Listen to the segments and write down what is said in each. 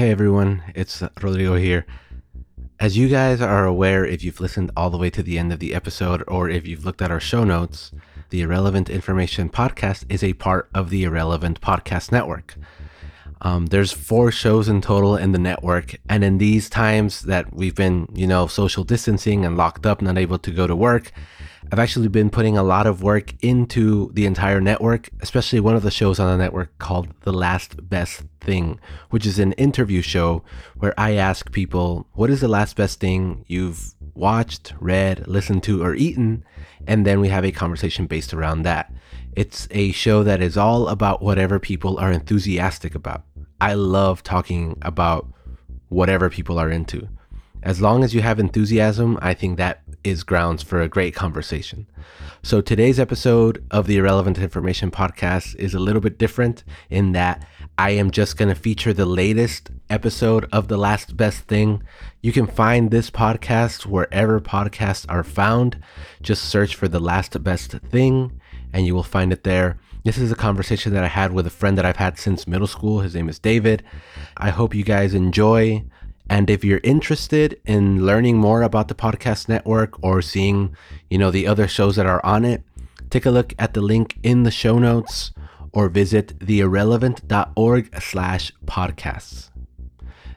Hey everyone, it's Rodrigo here. As you guys are aware, if you've listened all the way to the end of the episode or if you've looked at our show notes, the Irrelevant Information Podcast is a part of the Irrelevant Podcast Network. Um, there's four shows in total in the network, and in these times that we've been, you know, social distancing and locked up, not able to go to work, I've actually been putting a lot of work into the entire network, especially one of the shows on the network called The Last Best Thing, which is an interview show where I ask people, what is the last best thing you've watched, read, listened to, or eaten? And then we have a conversation based around that. It's a show that is all about whatever people are enthusiastic about. I love talking about whatever people are into. As long as you have enthusiasm, I think that is grounds for a great conversation. So today's episode of the Irrelevant Information Podcast is a little bit different in that I am just going to feature the latest episode of The Last Best Thing. You can find this podcast wherever podcasts are found. Just search for The Last Best Thing and you will find it there. This is a conversation that I had with a friend that I've had since middle school. His name is David. I hope you guys enjoy. And if you're interested in learning more about the podcast network or seeing, you know, the other shows that are on it, take a look at the link in the show notes or visit theirrelevant.org slash podcasts.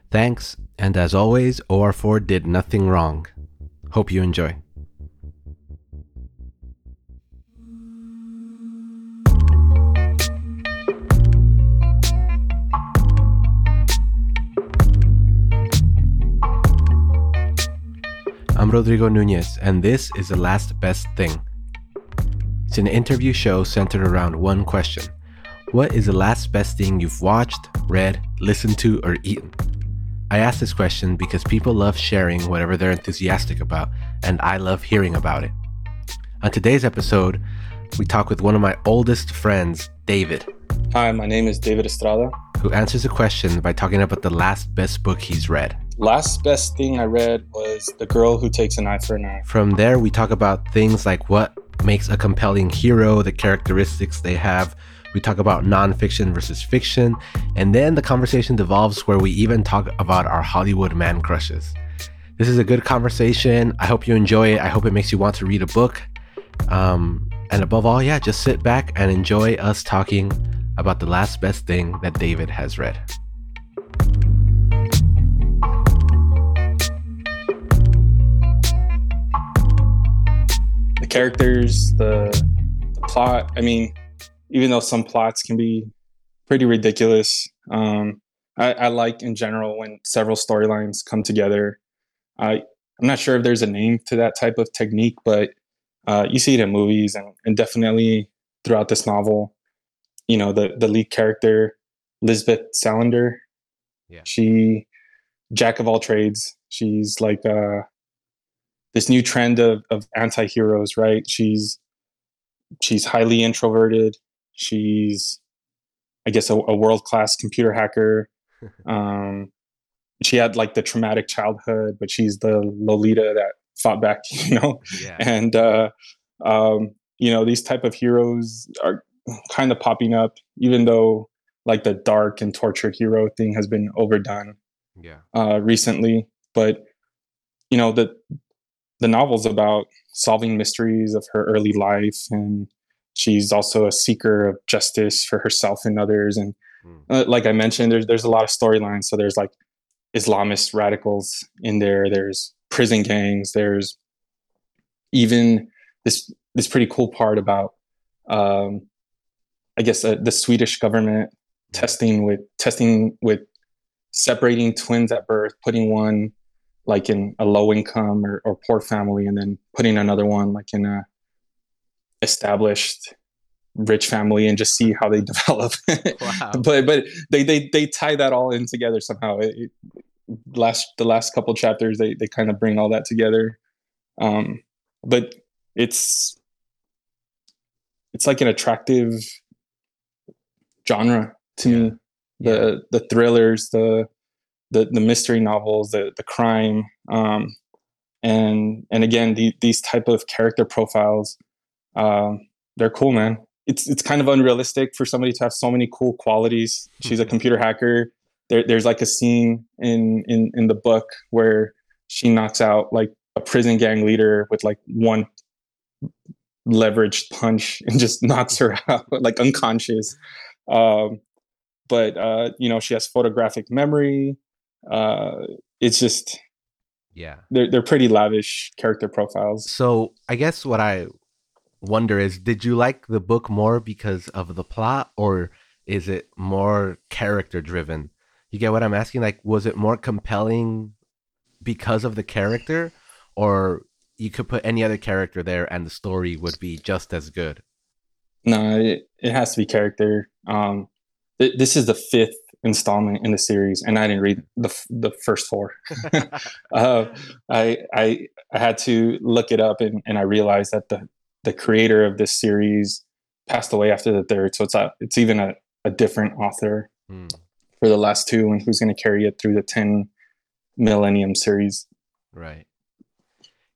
Thanks, and as always, OR4 did nothing wrong. Hope you enjoy. I'm Rodrigo Nunez, and this is The Last Best Thing. It's an interview show centered around one question What is the last best thing you've watched, read, listened to, or eaten? I ask this question because people love sharing whatever they're enthusiastic about, and I love hearing about it. On today's episode, we talk with one of my oldest friends, David. Hi, my name is David Estrada. Who answers a question by talking about the last best book he's read. Last best thing I read was The Girl Who Takes an Eye for an Eye. From there, we talk about things like what makes a compelling hero, the characteristics they have. We talk about nonfiction versus fiction. And then the conversation devolves where we even talk about our Hollywood man crushes. This is a good conversation. I hope you enjoy it. I hope it makes you want to read a book. Um, and above all, yeah, just sit back and enjoy us talking about the last best thing that David has read. Characters, the, the plot. I mean, even though some plots can be pretty ridiculous, um, I, I like in general when several storylines come together. I I'm not sure if there's a name to that type of technique, but uh, you see it in movies and, and definitely throughout this novel you know the the lead character Lisbeth Salander. Yeah. She jack of all trades. She's like uh this new trend of of anti-heroes, right? She's she's highly introverted. She's I guess a, a world-class computer hacker. um she had like the traumatic childhood, but she's the Lolita that fought back, you know. Yeah. And uh um you know, these type of heroes are kind of popping up, even though like the dark and tortured hero thing has been overdone. Yeah. Uh, recently, but you know the the novel's about solving mysteries of her early life, and she's also a seeker of justice for herself and others. And mm. uh, like I mentioned, there's there's a lot of storylines. So there's like Islamist radicals in there. There's prison gangs. There's even this this pretty cool part about um, I guess uh, the Swedish government testing with testing with separating twins at birth, putting one like in a low income or, or poor family, and then putting another one like in a established rich family, and just see how they develop. Wow. but but they, they they tie that all in together somehow. It, it, last the last couple chapters, they they kind of bring all that together. Um, but it's it's like an attractive genre to yeah. me. The yeah. the thrillers, the the the mystery novels, the the crime, um, and and again the, these type of character profiles, um, they're cool, man. It's it's kind of unrealistic for somebody to have so many cool qualities. She's a computer hacker. there, there's like a scene in in in the book where she knocks out like a prison gang leader with like one leveraged punch and just knocks her out like unconscious um but uh you know she has photographic memory uh it's just yeah. they're, they're pretty lavish character profiles. So i guess what i wonder is did you like the book more because of the plot or is it more character driven? You get what i'm asking? Like was it more compelling because of the character or you could put any other character there and the story would be just as good? No it, it has to be character. Um th- this is the fifth installment in the series and i didn't read the the first four. Uh, I, I i had to look it up and, and i realized that the the creator of this series passed away after the third so it's a, it's even a, a different author Hmm. for the last two and who's going to carry it through the 10 millennium series. Right.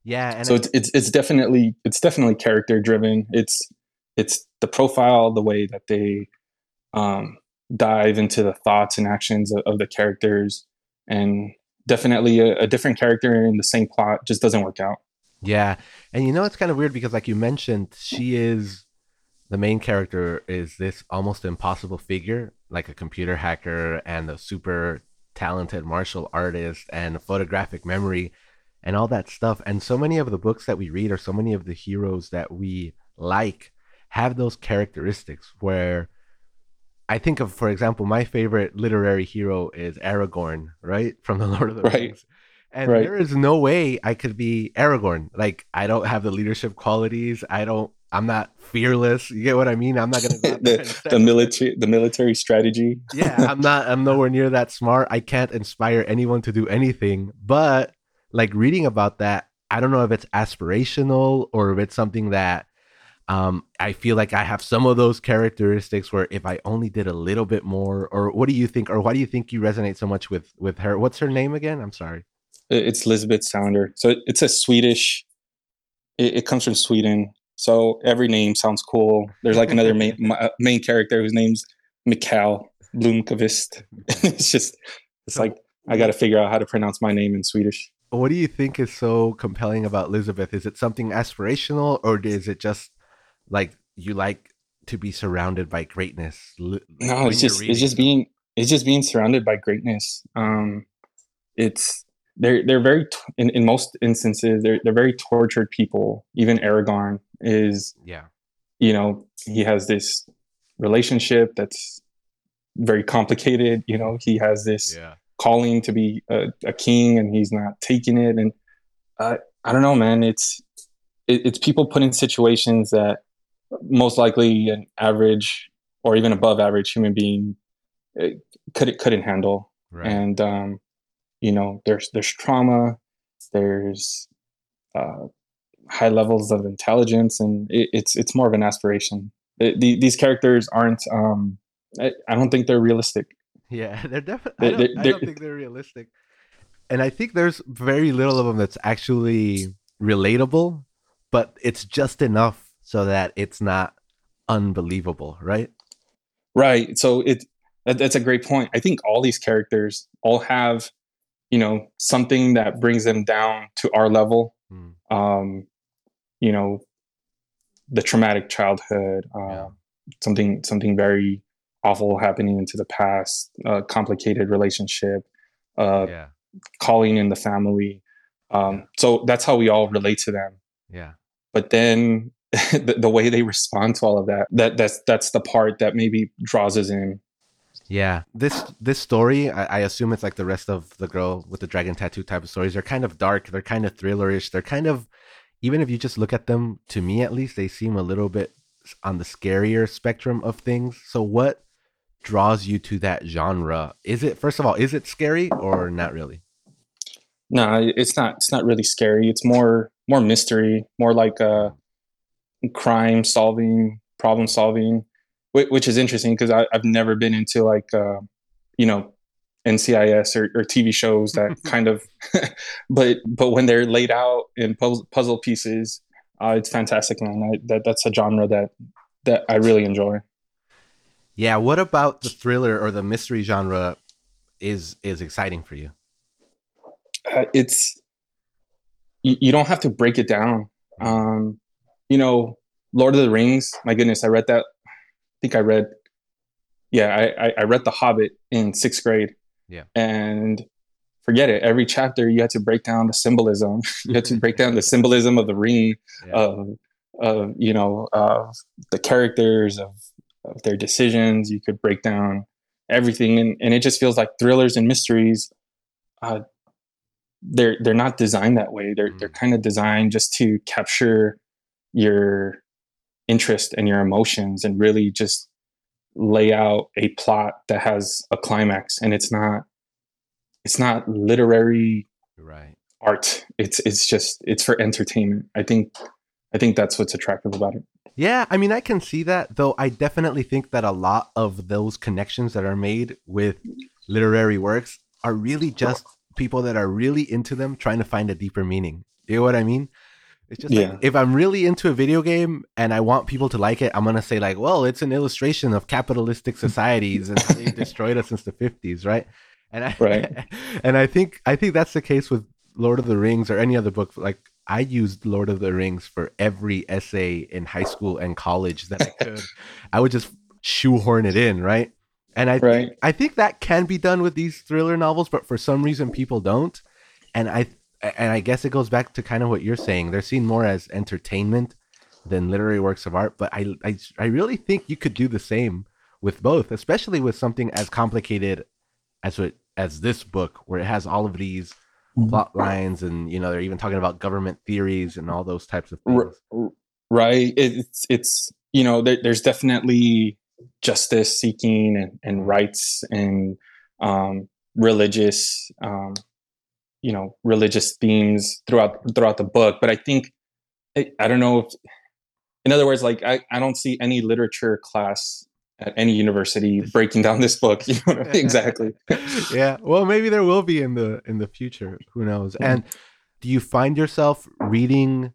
Yeah and so it's, it's it's definitely it's definitely character driven. It's it's the profile the way that they um dive into the thoughts and actions of, of the characters and definitely a, a different character in the same plot just doesn't work out Yeah. And you know it's kind of weird because like you mentioned, she is the main character is this almost impossible figure, like a computer hacker and a super talented martial artist and photographic memory and all that stuff. And so many of the books that we read or so many of the heroes that we like have those characteristics where I think of, for example, my favorite literary hero is Aragorn, right? From the Lord of the Right. Rings. And Right. there is no way I could be Aragorn. Like I don't have the leadership qualities. I don't I'm not fearless. You get what I mean? I'm not gonna go the, the military the military strategy Yeah, I'm not I'm nowhere near that smart. I can't inspire anyone to do anything. But like reading about that, I don't know if it's aspirational or if it's something that um, I feel like I have some of those characteristics where if I only did a little bit more, or what do you think, or why do you think you resonate so much with with her? What's her name again? I'm sorry. it's Elizabeth Salander. So it's a Swedish. It, it comes from Sweden. So every name sounds cool. There's like another main ma- main character whose name's Mikael Blomkvist. it's just it's like I got to figure out how to pronounce my name in Swedish. What do you think is so compelling about Elizabeth? Is it something aspirational, or is it just like you like to be surrounded by greatness? Like, No, it's just it's just being it's just being surrounded by greatness. Um, it's they're they're very in, in most instances they're they're very tortured people. Even Aragorn is yeah, you know he has this relationship that's very complicated you know he has this yeah, calling to be a, a king and he's not taking it and uh, i don't know man it's it, it's people put in situations that most likely an average or even above average human being uh, could it couldn't handle right. and um, you know there's there's trauma there's uh, high levels of intelligence and it, it's it's more of an aspiration It- the, these characters aren't um, I, I don't think they're realistic Yeah, they're definitely. I, don't, I don't think they're realistic, and I think there's very little of them that's actually relatable, but it's just enough so that it's not unbelievable, right? right. So it that, that's a great point. I think all these characters all have you know something that brings them down to our level. Hmm. um, you know the traumatic childhood uh, Yeah. something something very awful happening into the past uh, complicated relationship uh, yeah, calling in the family. Um, so that's how we all relate to them. Yeah, but then the, the way they respond to all of that that that's that's the part that maybe draws us in yeah. This this story, I, I assume it's like the rest of the girl with the dragon tattoo type of stories. They're kind of dark. They're kind of thrillerish. They're kind of, even if you just look at them, to me at least, they seem a little bit on the scarier spectrum of things. So what draws you to that genre? Is it first of all, is it scary or not really? no it's not it's not really scary it's more more mystery more like uh crime solving problem solving whi- which is interesting because i've never been into like uh you know ncis or, or tv shows that kind of but but when they're laid out in puzzle, puzzle pieces uh it's fantastic man I, that that's a genre that that i really enjoy Yeah, what about the thriller or the mystery genre is is exciting for you? Uh, it's you, you don't have to break it down. Um, you know, Lord of the Rings. My goodness, I read that. I think I read. Yeah, I, I, I read The Hobbit in sixth grade. Yeah, and forget it. Every chapter you had to break down the symbolism. you had to break down the symbolism of the ring, yeah. of of you know of the characters of, of their decisions. You could break down everything, and, and it just feels like thrillers and mysteries. Uh, they're they're not designed that way. They're mm. they're kind of designed just to capture your interest and your emotions and really just lay out a plot that has a climax. And it's not it's not literary right. art. It's it's just it's for entertainment. I think i think that's what's attractive about it. Yeah i mean i can see that though i definitely think that a lot of those connections that are made with literary works are really just people that are really into them trying to find a deeper meaning. You know what i mean it's just yeah. like if I'm really into a video game and I want people to like it, I'm gonna say like, well, it's an illustration of capitalistic societies and they destroyed us since the 50s, right? And I right. and I think I think that's the case with Lord of the Rings or any other book. Like I used Lord of the Rings for every essay in high school and college that I could. I would just shoehorn it in, right? And I right. I think that can be done with these thriller novels, but for some reason people don't. And I and I guess it goes back to kind of what you're saying. They're seen more as entertainment than literary works of art. But I, I, I really think you could do the same with both, especially with something as complicated as what as this book, where it has all of these mm-hmm. plot lines, and you know they're even talking about government theories and all those types of things. Right. It's it's you know there, there's definitely justice seeking and, and rights and um, religious um, you know religious themes throughout throughout the book but i think i, I don't know if in other words like I, I don't see any literature class at any university breaking down this book you know exactly. Yeah well maybe there will be in the in the future who knows? Mm-hmm. and do you find yourself reading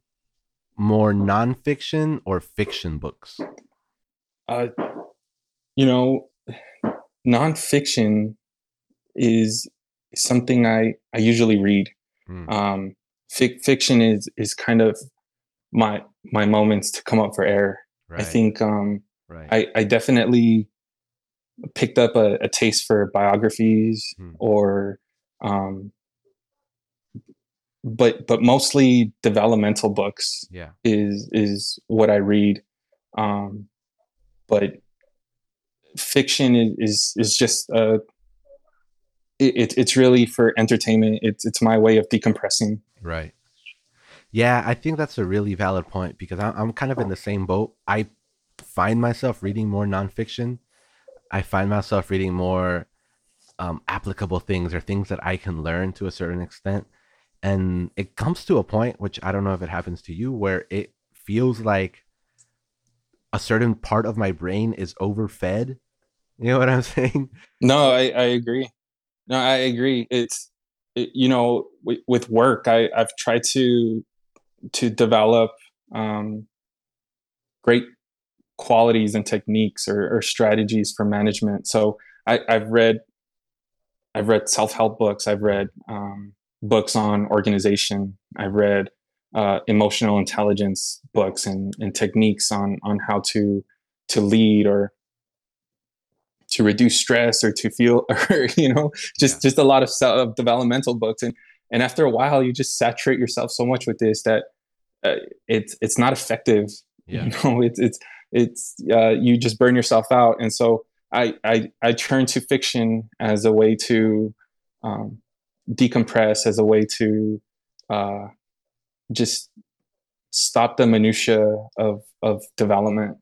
more nonfiction or fiction books? Uh you know nonfiction is something I, I usually read. Mm. Um, fic- fiction is is kind of my my moments to come up for air. Right. I think um, right. I, I definitely picked up a, a taste for biographies mm. or um, but but mostly developmental books yeah is is what i read um but fiction is is, is just a it, it's really for entertainment. It's it's my way of decompressing. Right. Yeah, I think that's a really valid point because I'm kind of in the same boat. I find myself reading more nonfiction. I find myself reading more um, applicable things or things that I can learn to a certain extent. And it comes to a point, which I don't know if it happens to you, where it feels like a certain part of my brain is overfed. You know what I'm saying? No, I, I agree. No, I agree. It's it, you know with, with work, I I've tried to to develop um, great qualities and techniques or, or, strategies for management. So I, have read I've read self help books. I've read um, books on organization. I've read uh, emotional intelligence books and, and techniques on on how to to lead or to reduce stress or to feel or you know just yeah. just a lot of self developmental books. And and after a while you just saturate yourself so much with this that uh, it's it's not effective. Yeah. you know it's it's it's uh, you just burn yourself out. And so I, I i turn to fiction as a way to um, decompress as a way to uh, just stop the minutia of of development.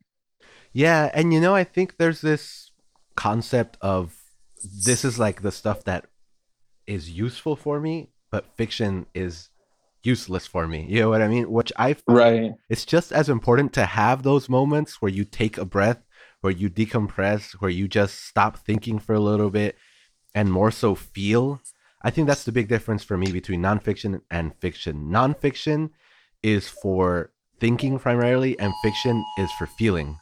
Yeah. And you know i think there's this concept of this is like the stuff that is useful for me, but fiction is useless for me. You know what I mean? Which I right. It's just as important to have those moments where you take a breath, where you decompress, where you just stop thinking for a little bit, and more so feel. I think that's the big difference for me between nonfiction and fiction. Nonfiction is for thinking primarily, and fiction is for feeling.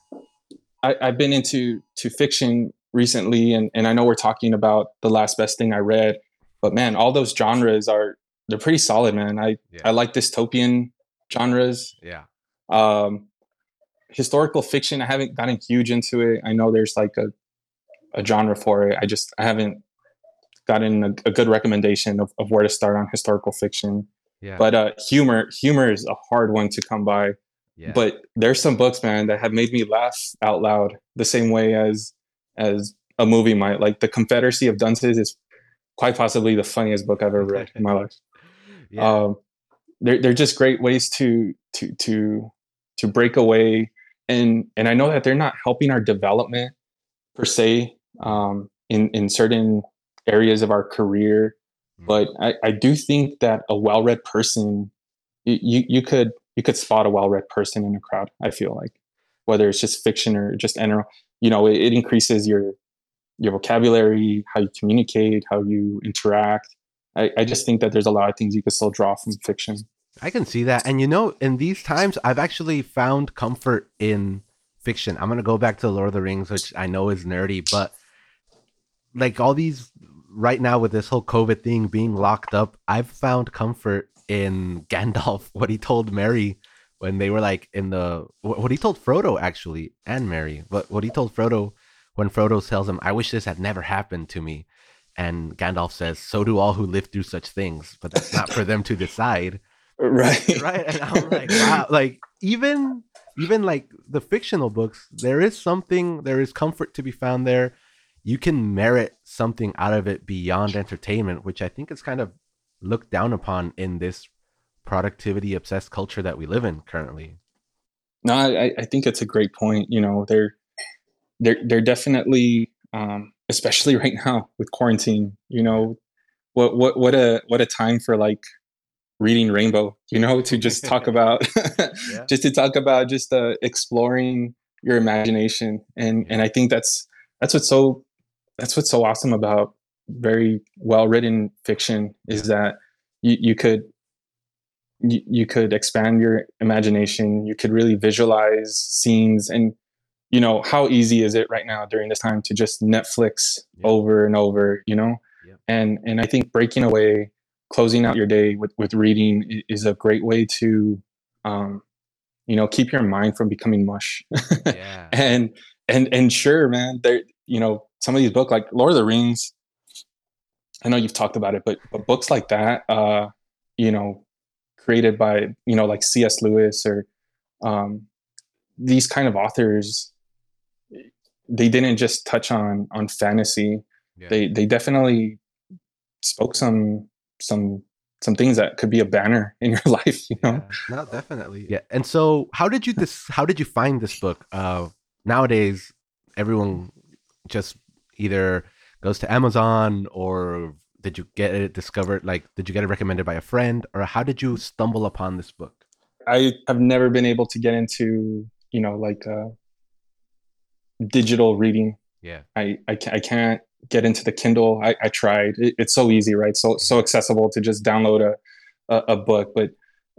I, have been into to fiction recently, and and I know we're talking about the last best thing I read, but man, all those genres are they're pretty solid, man. I Yeah. I like dystopian genres. Yeah. Um, historical fiction, I haven't gotten huge into it. I know there's like a a genre for it. I just I haven't gotten a, a good recommendation of, of where to start on historical fiction. Yeah. But uh, humor humor is a hard one to come by. yeah. But there's some books, man, that have made me laugh out loud the same way as as a movie might. Like The Confederacy of Dunces is quite possibly the funniest book I've ever read in my life. yeah. Um, they're they're just great ways to to to to break away, and and I know that they're not helping our development per se um, in in certain areas of our career, Mm. but I, I do think that a well-read person you, you could you could spot a well-read person in a crowd. I feel like whether it's just fiction or just enter, you know, it, it increases your your vocabulary, how you communicate, how you interact. I, I just think that there's a lot of things you can still draw from fiction. I can see that. And you know, in these times, I've actually found comfort in fiction. I'm going to go back to Lord of the Rings, which I know is nerdy, but like all these right now with this whole COVID thing being locked up, I've found comfort in Gandalf, what he told Merry when they were like in the, what he told Frodo actually, and Merry, but what he told Frodo when Frodo tells him, I wish this had never happened to me. And Gandalf says, So do all who live through such things, but that's not for them to decide Right. right and i'm like wow like even even like the fictional books there is something there is comfort to be found there you can merit something out of it beyond entertainment which i think is kind of looked down upon in this productivity obsessed culture that we live in currently No, I, I think it's a great point. You know, they're they're they're definitely, um, especially right now with quarantine. You know, what what what a what a time for like reading Rainbow. You know, to just talk about Yeah. just to talk about just uh, exploring your imagination, and and I think that's that's what's so that's what's so awesome about very well written fiction is that you you could you, you could expand your imagination you could really visualize scenes and you know how easy is it right now during this time to just netflix Yeah. over and over you know Yeah. and and i think breaking away closing out your day with with reading is a great way to um you know keep your mind from becoming mush yeah and and and sure man there you know some of these books like lord of the rings i know you've talked about it but but books like that uh you know created by you know like cs lewis or um these kind of authors they didn't just touch on on fantasy yeah. they they definitely spoke some some some things that could be a banner in your life you know Yeah, no, definitely. Yeah. And so, how did you this? How did you find this book? Uh, nowadays, everyone just either goes to Amazon or did you get it discovered? Like, did you get it recommended by a friend, or how did you stumble upon this book? I have never been able to get into you know like uh, digital reading. Yeah. I I, I can't get into the Kindle. I, I tried. It, it's so easy, right? So so accessible to just download a a, a book, but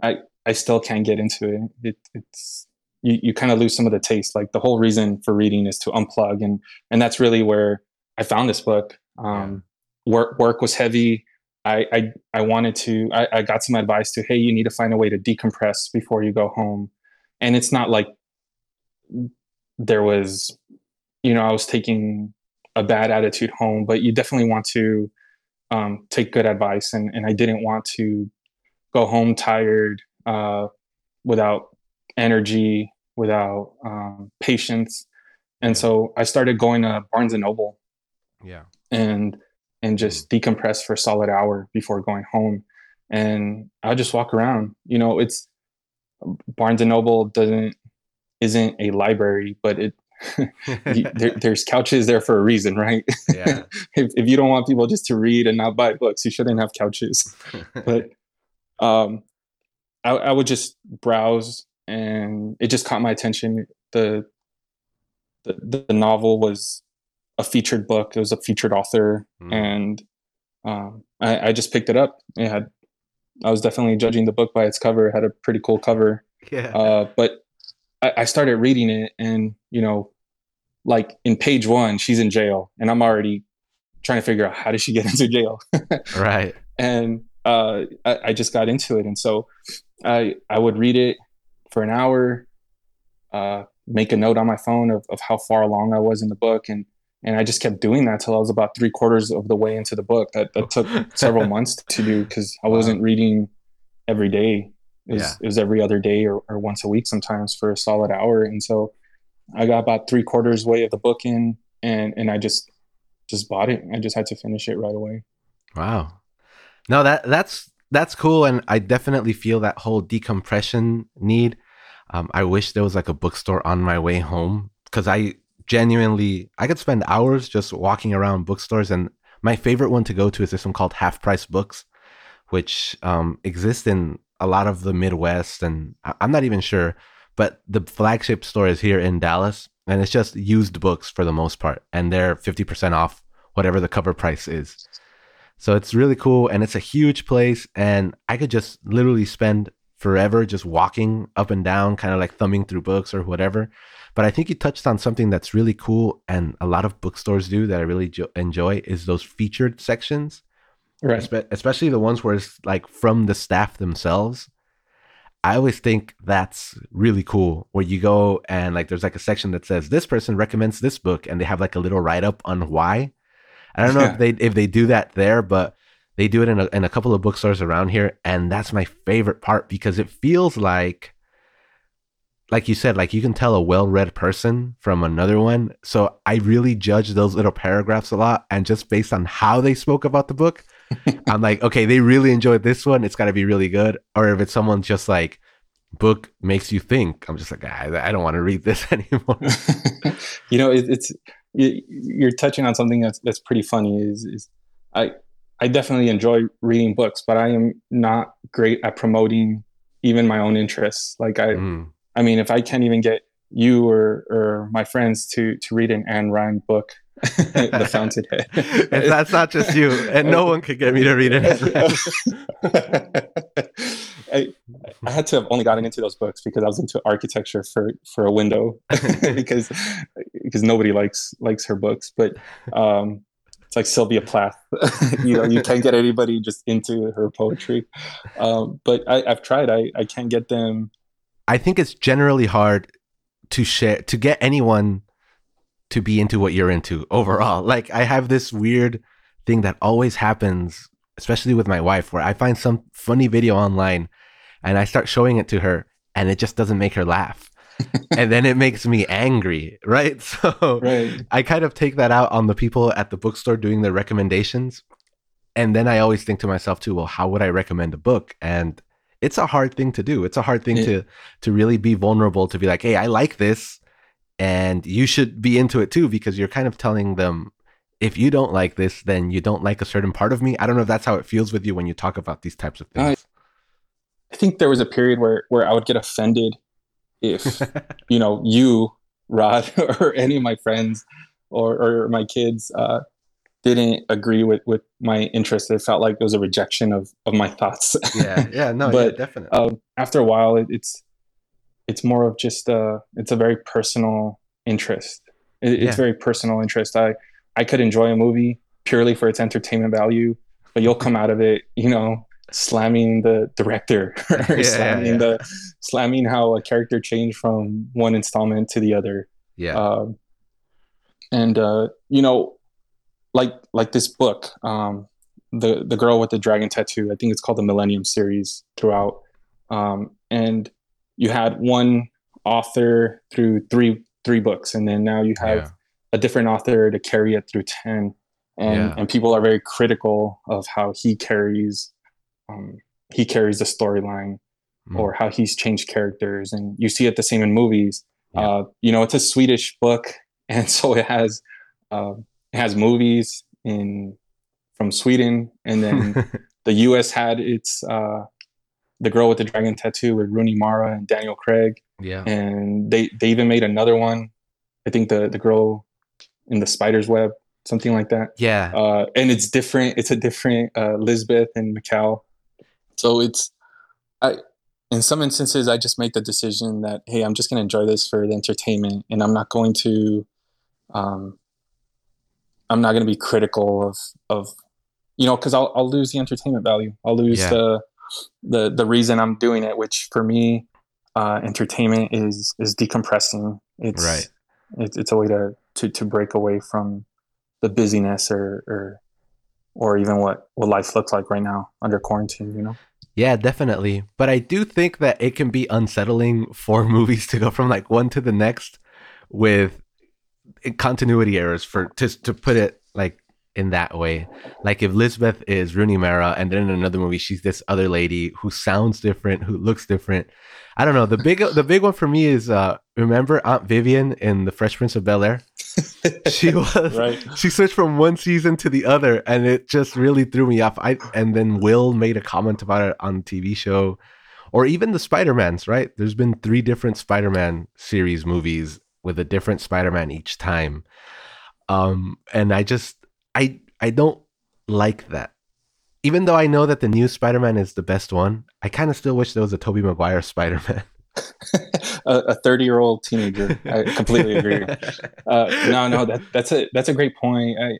I I still can't get into it. it it's you, you kind of lose some of the taste. Like the whole reason for reading is to unplug, and and that's really where I found this book. Um, Work work was heavy. I, I I wanted to. I, I got some advice to. Hey, you need to find a way to decompress before you go home, and it's not like there was, you know, I was taking a bad attitude home, but you definitely want to um, take good advice, and and I didn't want to go home tired, uh, without energy, without um, patience, and so I started going to Barnes and Noble Yeah. and and just decompress for a solid hour before going home. And i'll just walk around you know it's barnes and noble doesn't isn't a library but it there, there's couches there for a reason right? Yeah. if, if you don't want people just to read and not buy books you shouldn't have couches. But um I, I would just browse and it just caught my attention. The the, the novel was a featured book it was a featured author Mm. and um, I, I just picked it up it had i was definitely judging the book by its cover it had a pretty cool cover yeah. uh, but I, I started reading it and you know like in page one, she's in jail, and I'm already trying to figure out how did she get into jail. right. And uh, I, I, just got into it, and so I I would read it for an hour, uh, make a note on my phone of, of how far along I was in the book, and and I just kept doing that till I was about three quarters of the way into the book. That that took several months to do because I wasn't reading every day. It was, yeah. it was every other day or, or once a week sometimes for a solid hour, and so I got about three quarters way of the book in, and and I just just bought it. I just had to finish it right away. Wow. No, that that's that's cool, and I definitely feel that whole decompression need. Um, I wish there was like a bookstore on my way home because I genuinely I could spend hours just walking around bookstores, and my favorite one to go to is this one called Half Price Books, which um, exists in a lot of the Midwest, and I'm not even sure but the flagship store is here in Dallas, and it's just used books for the most part, and they're fifty percent off whatever the cover price is. So it's really cool, and it's a huge place, and I could just literally spend forever just walking up and down, kind of like thumbing through books or whatever. But I think you touched on something that's really cool, and a lot of bookstores do that I really jo- enjoy is those featured sections, right? Espe- especially the ones where it's like from the staff themselves. I always think that's really cool where you go and like there's like a section that says this person recommends this book and they have like a little write up on why. I don't know yeah. if they if they do that there, but they do it in a, in a couple of bookstores around here and that's my favorite part because it feels like like you said like you can tell a well-read person from another one. So I really judge those little paragraphs a lot and just based on how they spoke about the book, I'm like, okay, they really enjoyed this one. It's got to be really good. Or if it's someone just like, book makes you think, I'm just like, I, I don't want to read this anymore. you know, it, it's you're touching on something that's that's pretty funny. Is is I I definitely enjoy reading books, but I am not great at promoting even my own interests. Like I, mm. I mean, if I can't even get you or or my friends to to read an Ayn Rand book the Fountainhead. and that's not just you, and no one could get me to read it. I, I had to have only gotten into those books because I was into architecture for for a window because because nobody likes likes her books, but um, it's like Sylvia Plath. you know, you can't get anybody just into her poetry. Um, but I, I've tried. I I can't get them. I think it's generally hard to share to get anyone to be into what you're into overall. Like I have this weird thing that always happens, especially with my wife, where I find some funny video online and I start showing it to her and it just doesn't make her laugh. and then it makes me angry, right? So right. I kind of take that out on the people at the bookstore doing their recommendations. And then I always think to myself too, well, how would I recommend a book? And it's a hard thing to do. It's a hard thing yeah. to to really be vulnerable to be like, "Hey, I like this and you should be into it too because you're kind of telling them if you don't like this then you don't like a certain part of me i don't know if that's how it feels with you when you talk about these types of things i think there was a period where where i would get offended if you know you rod or any of my friends or, or my kids uh, didn't agree with with my interest. It felt like it was a rejection of of my thoughts. Yeah yeah no but yeah, definitely. um, after a while it, it's it's more of just a it's a very personal interest. It, yeah. it's very personal interest. I i could enjoy a movie purely for its entertainment value but you'll come out of it you know slamming the director or yeah, slamming yeah, the slamming how a character changed from one installment to the other. Yeah. Um, and uh you know like like this book um the the girl with the dragon tattoo i think it's called the millennium series throughout um and you had one author through three three books, and then now you have yeah. a different author to carry it through ten. And yeah. and people are very critical of how he carries um, he carries the storyline mm. or how he's changed characters, and you see it the same in movies. Yeah. Uh, you know, it's a Swedish book, and so it has uh, it has movies in from Sweden, and then the U.S. had its uh, the girl with the dragon tattoo with Rooney Mara and Daniel Craig. Yeah. And they they even made another one. I think the the girl in the spider's web, something like that. Yeah. Uh, and it's different. It's a different uh, Lisbeth and Mikael. So it's I in some instances I just make the decision that hey, I'm just gonna enjoy this for the entertainment and I'm not going to um, I'm not going to be critical of of you know because I'll I'll lose the entertainment value. I'll lose Yeah. the the the reason I'm doing it, which for me, uh, entertainment is is decompressing. It's Right. It's it's a way to to to break away from the busyness or or or even what what life looks like right now under quarantine. You know. Yeah, definitely. But I do think that it can be unsettling for movies to go from like one to the next with continuity errors for to to put it like in that way. Like if Lisbeth is Rooney Mara and then in another movie she's this other lady who sounds different, who looks different. I don't know. The big the big one for me is uh remember Aunt Vivian in The Fresh Prince of Bel Air? She was right. she switched from one season to the other and it just really threw me off i and then will made a comment about it on tv show or even the spider-mans right there's been three different spider-man series movies with a different spider-man each time um and i just i i don't like that even though i know that the new spider-man is the best one i kind of still wish there was a toby maguire spider-man a 30 year old teenager. I completely agree. Uh, no, no, that that's a that's a great point. I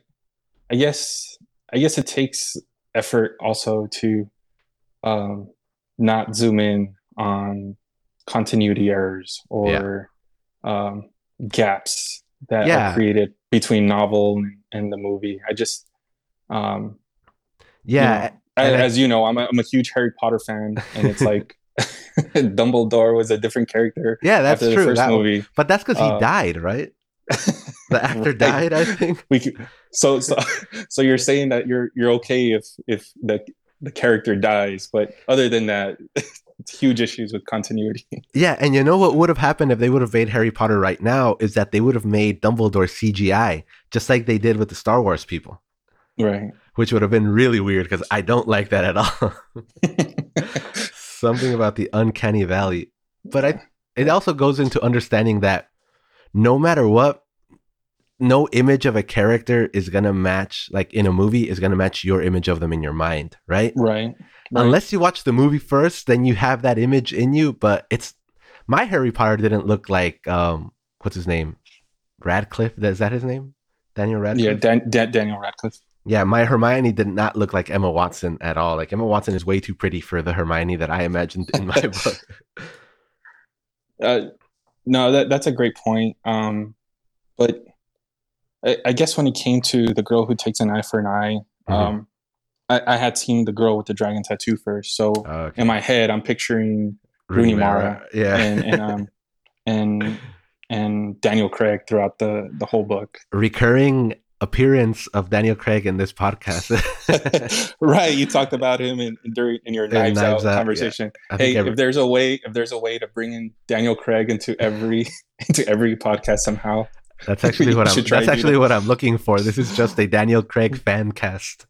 I guess I guess it takes effort also to um, not zoom in on continuity errors or um, gaps that Yeah. are created between novel and, the movie. I just um, yeah I- And I- as you know, I'm a, I'm a huge Harry Potter fan, and it's like Dumbledore was a different character yeah that's after the true first That- movie. but that's because he Uh, died right the actor died i think we could, so so so you're saying that you're you're okay if if the the character dies, but other than that, huge issues with continuity. Yeah, and you know what would have happened if they would have made Harry Potter right now is that they would have made Dumbledore CGI, just like they did with the Star Wars people, right. which would have been really weird because I don't like that at all. Something about the uncanny valley. But I it also goes into understanding that no matter what, no image of a character is gonna match like in a movie is gonna match your image of them in your mind, right? right. Right. unless you watch the movie first then you have that image in you but it's my harry potter didn't look like um what's his name radcliffe is that his name daniel radcliffe yeah, Dan, Dan, Daniel Radcliffe. yeah my hermione did not look like emma watson at all like emma watson is way too pretty for the hermione that i imagined in my book Uh, no, that that's a great point. Um, but I, I guess when it came to the girl who takes an eye for an eye, Mhm. um, I, I had seen the girl with the dragon tattoo first. So okay. in my head, I'm picturing Rooney Mara, yeah and and um and and Daniel Craig throughout the the whole book. recurring appearance of daniel craig in this podcast right, you talked about him in in, during, in your Knives, Knives Out, Out, conversation. Think Hey, every- if there's a way, if there's a way to bring in Daniel Craig into every into every podcast somehow, that's actually what i'm that's actually that. what i'm looking for this is just a daniel craig fan cast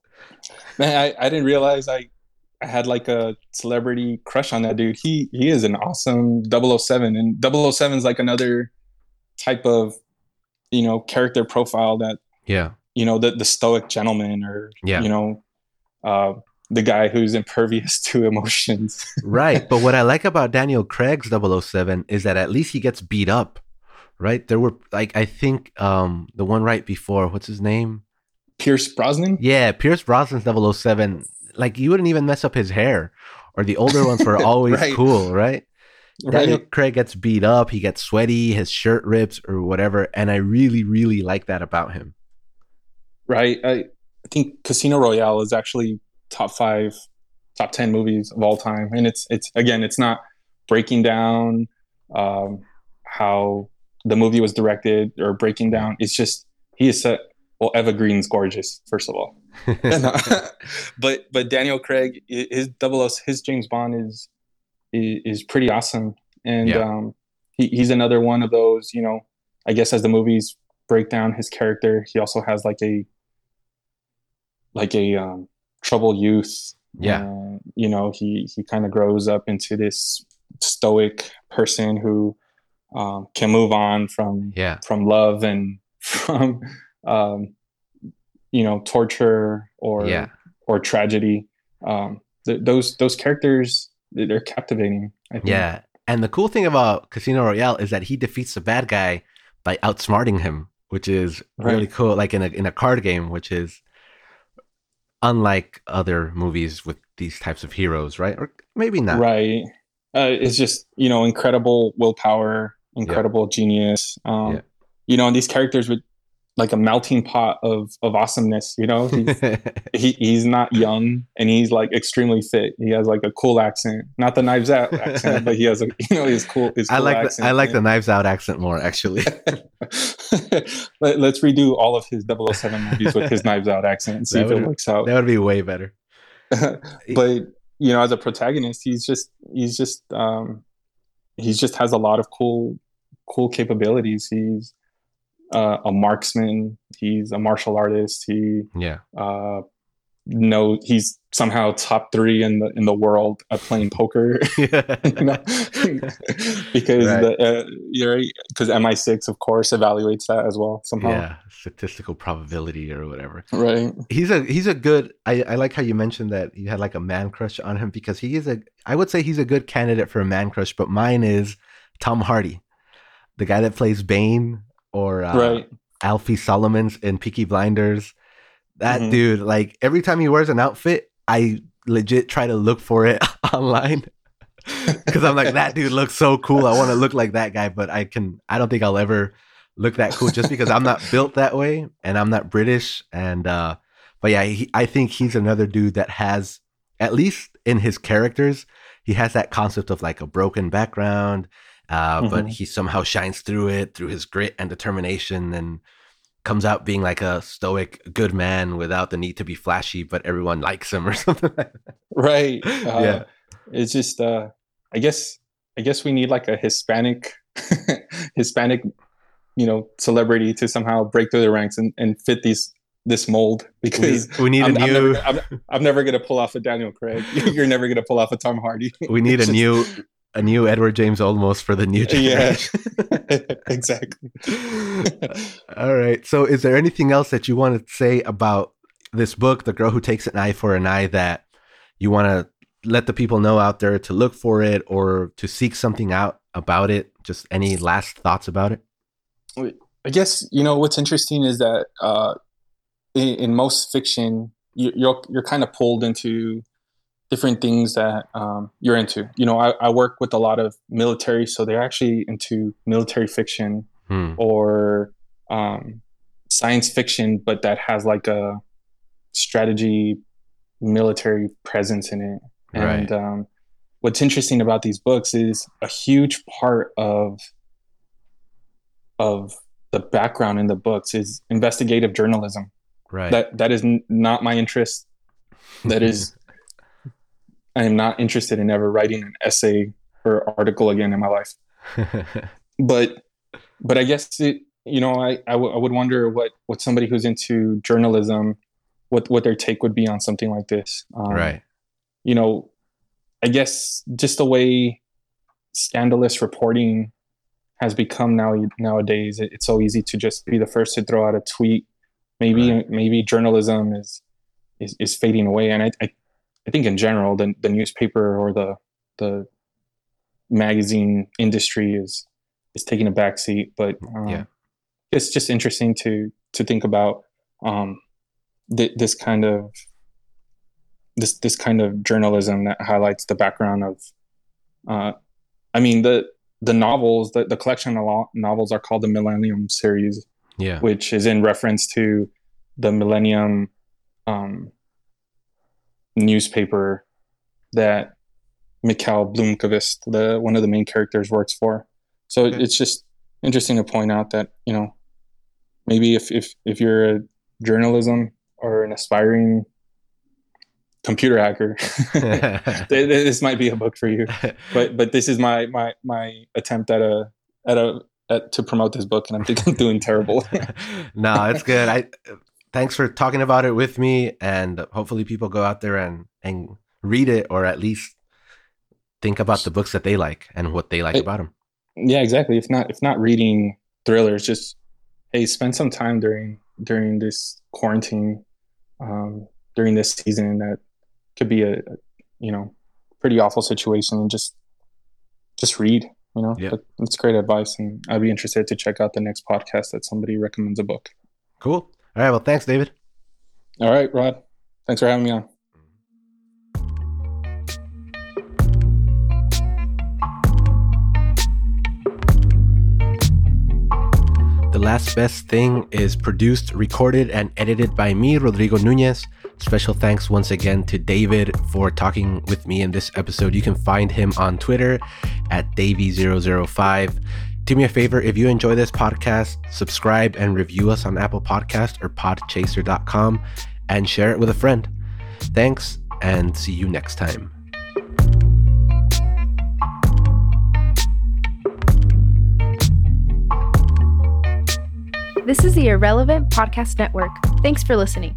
man, I, I didn't realize I I had like a celebrity crush on that dude. He he is an awesome 007 and 007 is like another type of you know character profile that yeah you know the the stoic gentleman or Yeah. you know uh, the guy who's impervious to emotions. right. But what I like about Daniel Craig's 007 is that at least he gets beat up. Right? There were like I think um the one right before, what's his name? Pierce Brosnan. Yeah, Pierce Brosnan's 007. Like you wouldn't even mess up his hair. Or the older ones were always Right. cool, right? Daniel Right. Craig gets beat up, he gets sweaty, his shirt rips or whatever, and I really, really like that about him. Right. I, I think Casino Royale is actually top five, top ten movies of all time, and it's it's again, it's not breaking down um, how the movie was directed or breaking down. It's just he is set. Well, Eva Green's gorgeous, first of all. But but Daniel Craig, his double his James Bond is is, is pretty awesome, and Yeah. um, he, he's another one of those. You know, I guess as the movies break down his character, he also has like a like a um, troubled youth. Yeah. Uh, you know, he he kind of grows up into this stoic person who um, can move on from yeah. from love and from um, you know torture or Yeah. or tragedy. Um, th- those those characters they- they're captivating. I think. Yeah. And the cool thing about Casino Royale is that he defeats the bad guy by outsmarting him which is right. really cool. Like in a in a card game, which is unlike other movies with these types of heroes, right? Or maybe not. Right. Uh, it's just you know incredible willpower, incredible yeah. genius. Um, yeah. You know, and these characters would like a melting pot of of awesomeness. You know, he's, he he's not young and he's like extremely fit. He has like a cool accent, not the Knives Out accent, but he has a you know his cool. His cool I like accent, the, I like the Knives Out accent more actually. Let, us redo all of his 007 movies with his Knives Out accent and see that if would, it works out. That would be way better. but you know, as a protagonist, he's just he's just um, he's just has a lot of cool cool capabilities. He's uh, a marksman. He's a martial artist. He yeah. Uh, no, he's somehow top three in the in the world at playing poker. because right. the uh, you're because MI6 of course evaluates that as well somehow. Yeah, statistical probability or whatever. Right. He's a he's a good. I I like how you mentioned that you had like a man crush on him because he is a. I would say he's a good candidate for a man crush, but mine is Tom Hardy, the guy that plays Bane or uh, right. Alfie Solomons in Peaky Blinders. That mm-hmm. dude, like every time he wears an outfit, I legit try to look for it online because I'm like, that dude looks so cool. I want to look like that guy, but I can. I don't think I'll ever look that cool just because I'm not built that way and I'm not British. And uh, but yeah, he, I think he's another dude that has at least in his characters, he has that concept of like a broken background uh, mm-hmm. but he somehow shines through it through his grit and determination and comes out being like a stoic good man without the need to be flashy but everyone likes him or something like right uh, yeah it's just uh i guess i guess we need like a hispanic hispanic you know celebrity to somehow break through the ranks and, and fit these this mold because we, we need I'm, a new. I'm never, I'm, I'm never, gonna pull off a Daniel Craig. You're never gonna pull off a Tom Hardy. we need a new a new Edward James Olmos for the new generation. Yeah, exactly. All right. So, is there anything else that you want to say about this book, "The Girl Who Takes an Eye for an Eye," that you want to let the people know out there to look for it or to seek something out about it? Just any last thoughts about it? I guess you know what's interesting is that uh, in, in most fiction, you, you're you're kind of pulled into different things that um, you're into. You know, I, I, work with a lot of military, so they're actually into military fiction hmm. or um, science fiction, but that has like a strategy military presence in it. And right. um, what's interesting about these books is a huge part of of the background in the books is investigative journalism. Right. That that is n- not my interest. That is I am not interested in ever writing an essay or article again in my life. but but I guess it, you know I, I, w- I would wonder what what somebody who's into journalism what what their take would be on something like this. Um, right. You know, I guess just the way scandalous reporting has become now nowadays, it, it's so easy to just be the first to throw out a tweet. Maybe right. maybe journalism is, is is fading away, and I, I I think in general, the the newspaper or the the magazine industry is is taking a backseat. But um, yeah, it's just interesting to to think about um, th- this kind of this this kind of journalism that highlights the background of. Uh, I mean the the novels the, the collection of novels are called the Millennium series. Yeah, which is in reference to the Millennium um, newspaper that Mikael Blomkvist, the one of the main characters, works for. So okay. it's just interesting to point out that you know maybe if if if you're a journalism or an aspiring computer hacker, this might be a book for you. But but this is my my my attempt at a at a at, to promote this book, and I think I'm doing terrible. no, it's good. I thanks for talking about it with me and hopefully people go out there and and read it or at least think about the books that they like and what they like it, about them yeah exactly if not if not reading thrillers just hey spend some time during during this quarantine um, during this season that could be a, you know pretty awful situation and just just read You know, Yeah. it's great advice, and I'd be interested to check out the next podcast that somebody recommends a book. Cool. All right. Well, thanks, David. All right, Rod. Thanks for having me on. The Last Best Thing is produced, recorded, and edited by me, Rodrigo Nunez. Special thanks once again to David for talking with me in this episode. You can find him on Twitter at Davey005. Do me a favor, if you enjoy this podcast, subscribe and review us on Apple Podcast or podchaser.com and share it with a friend. Thanks, and see you next time. This is the Irrelevant Podcast Network. Thanks for listening.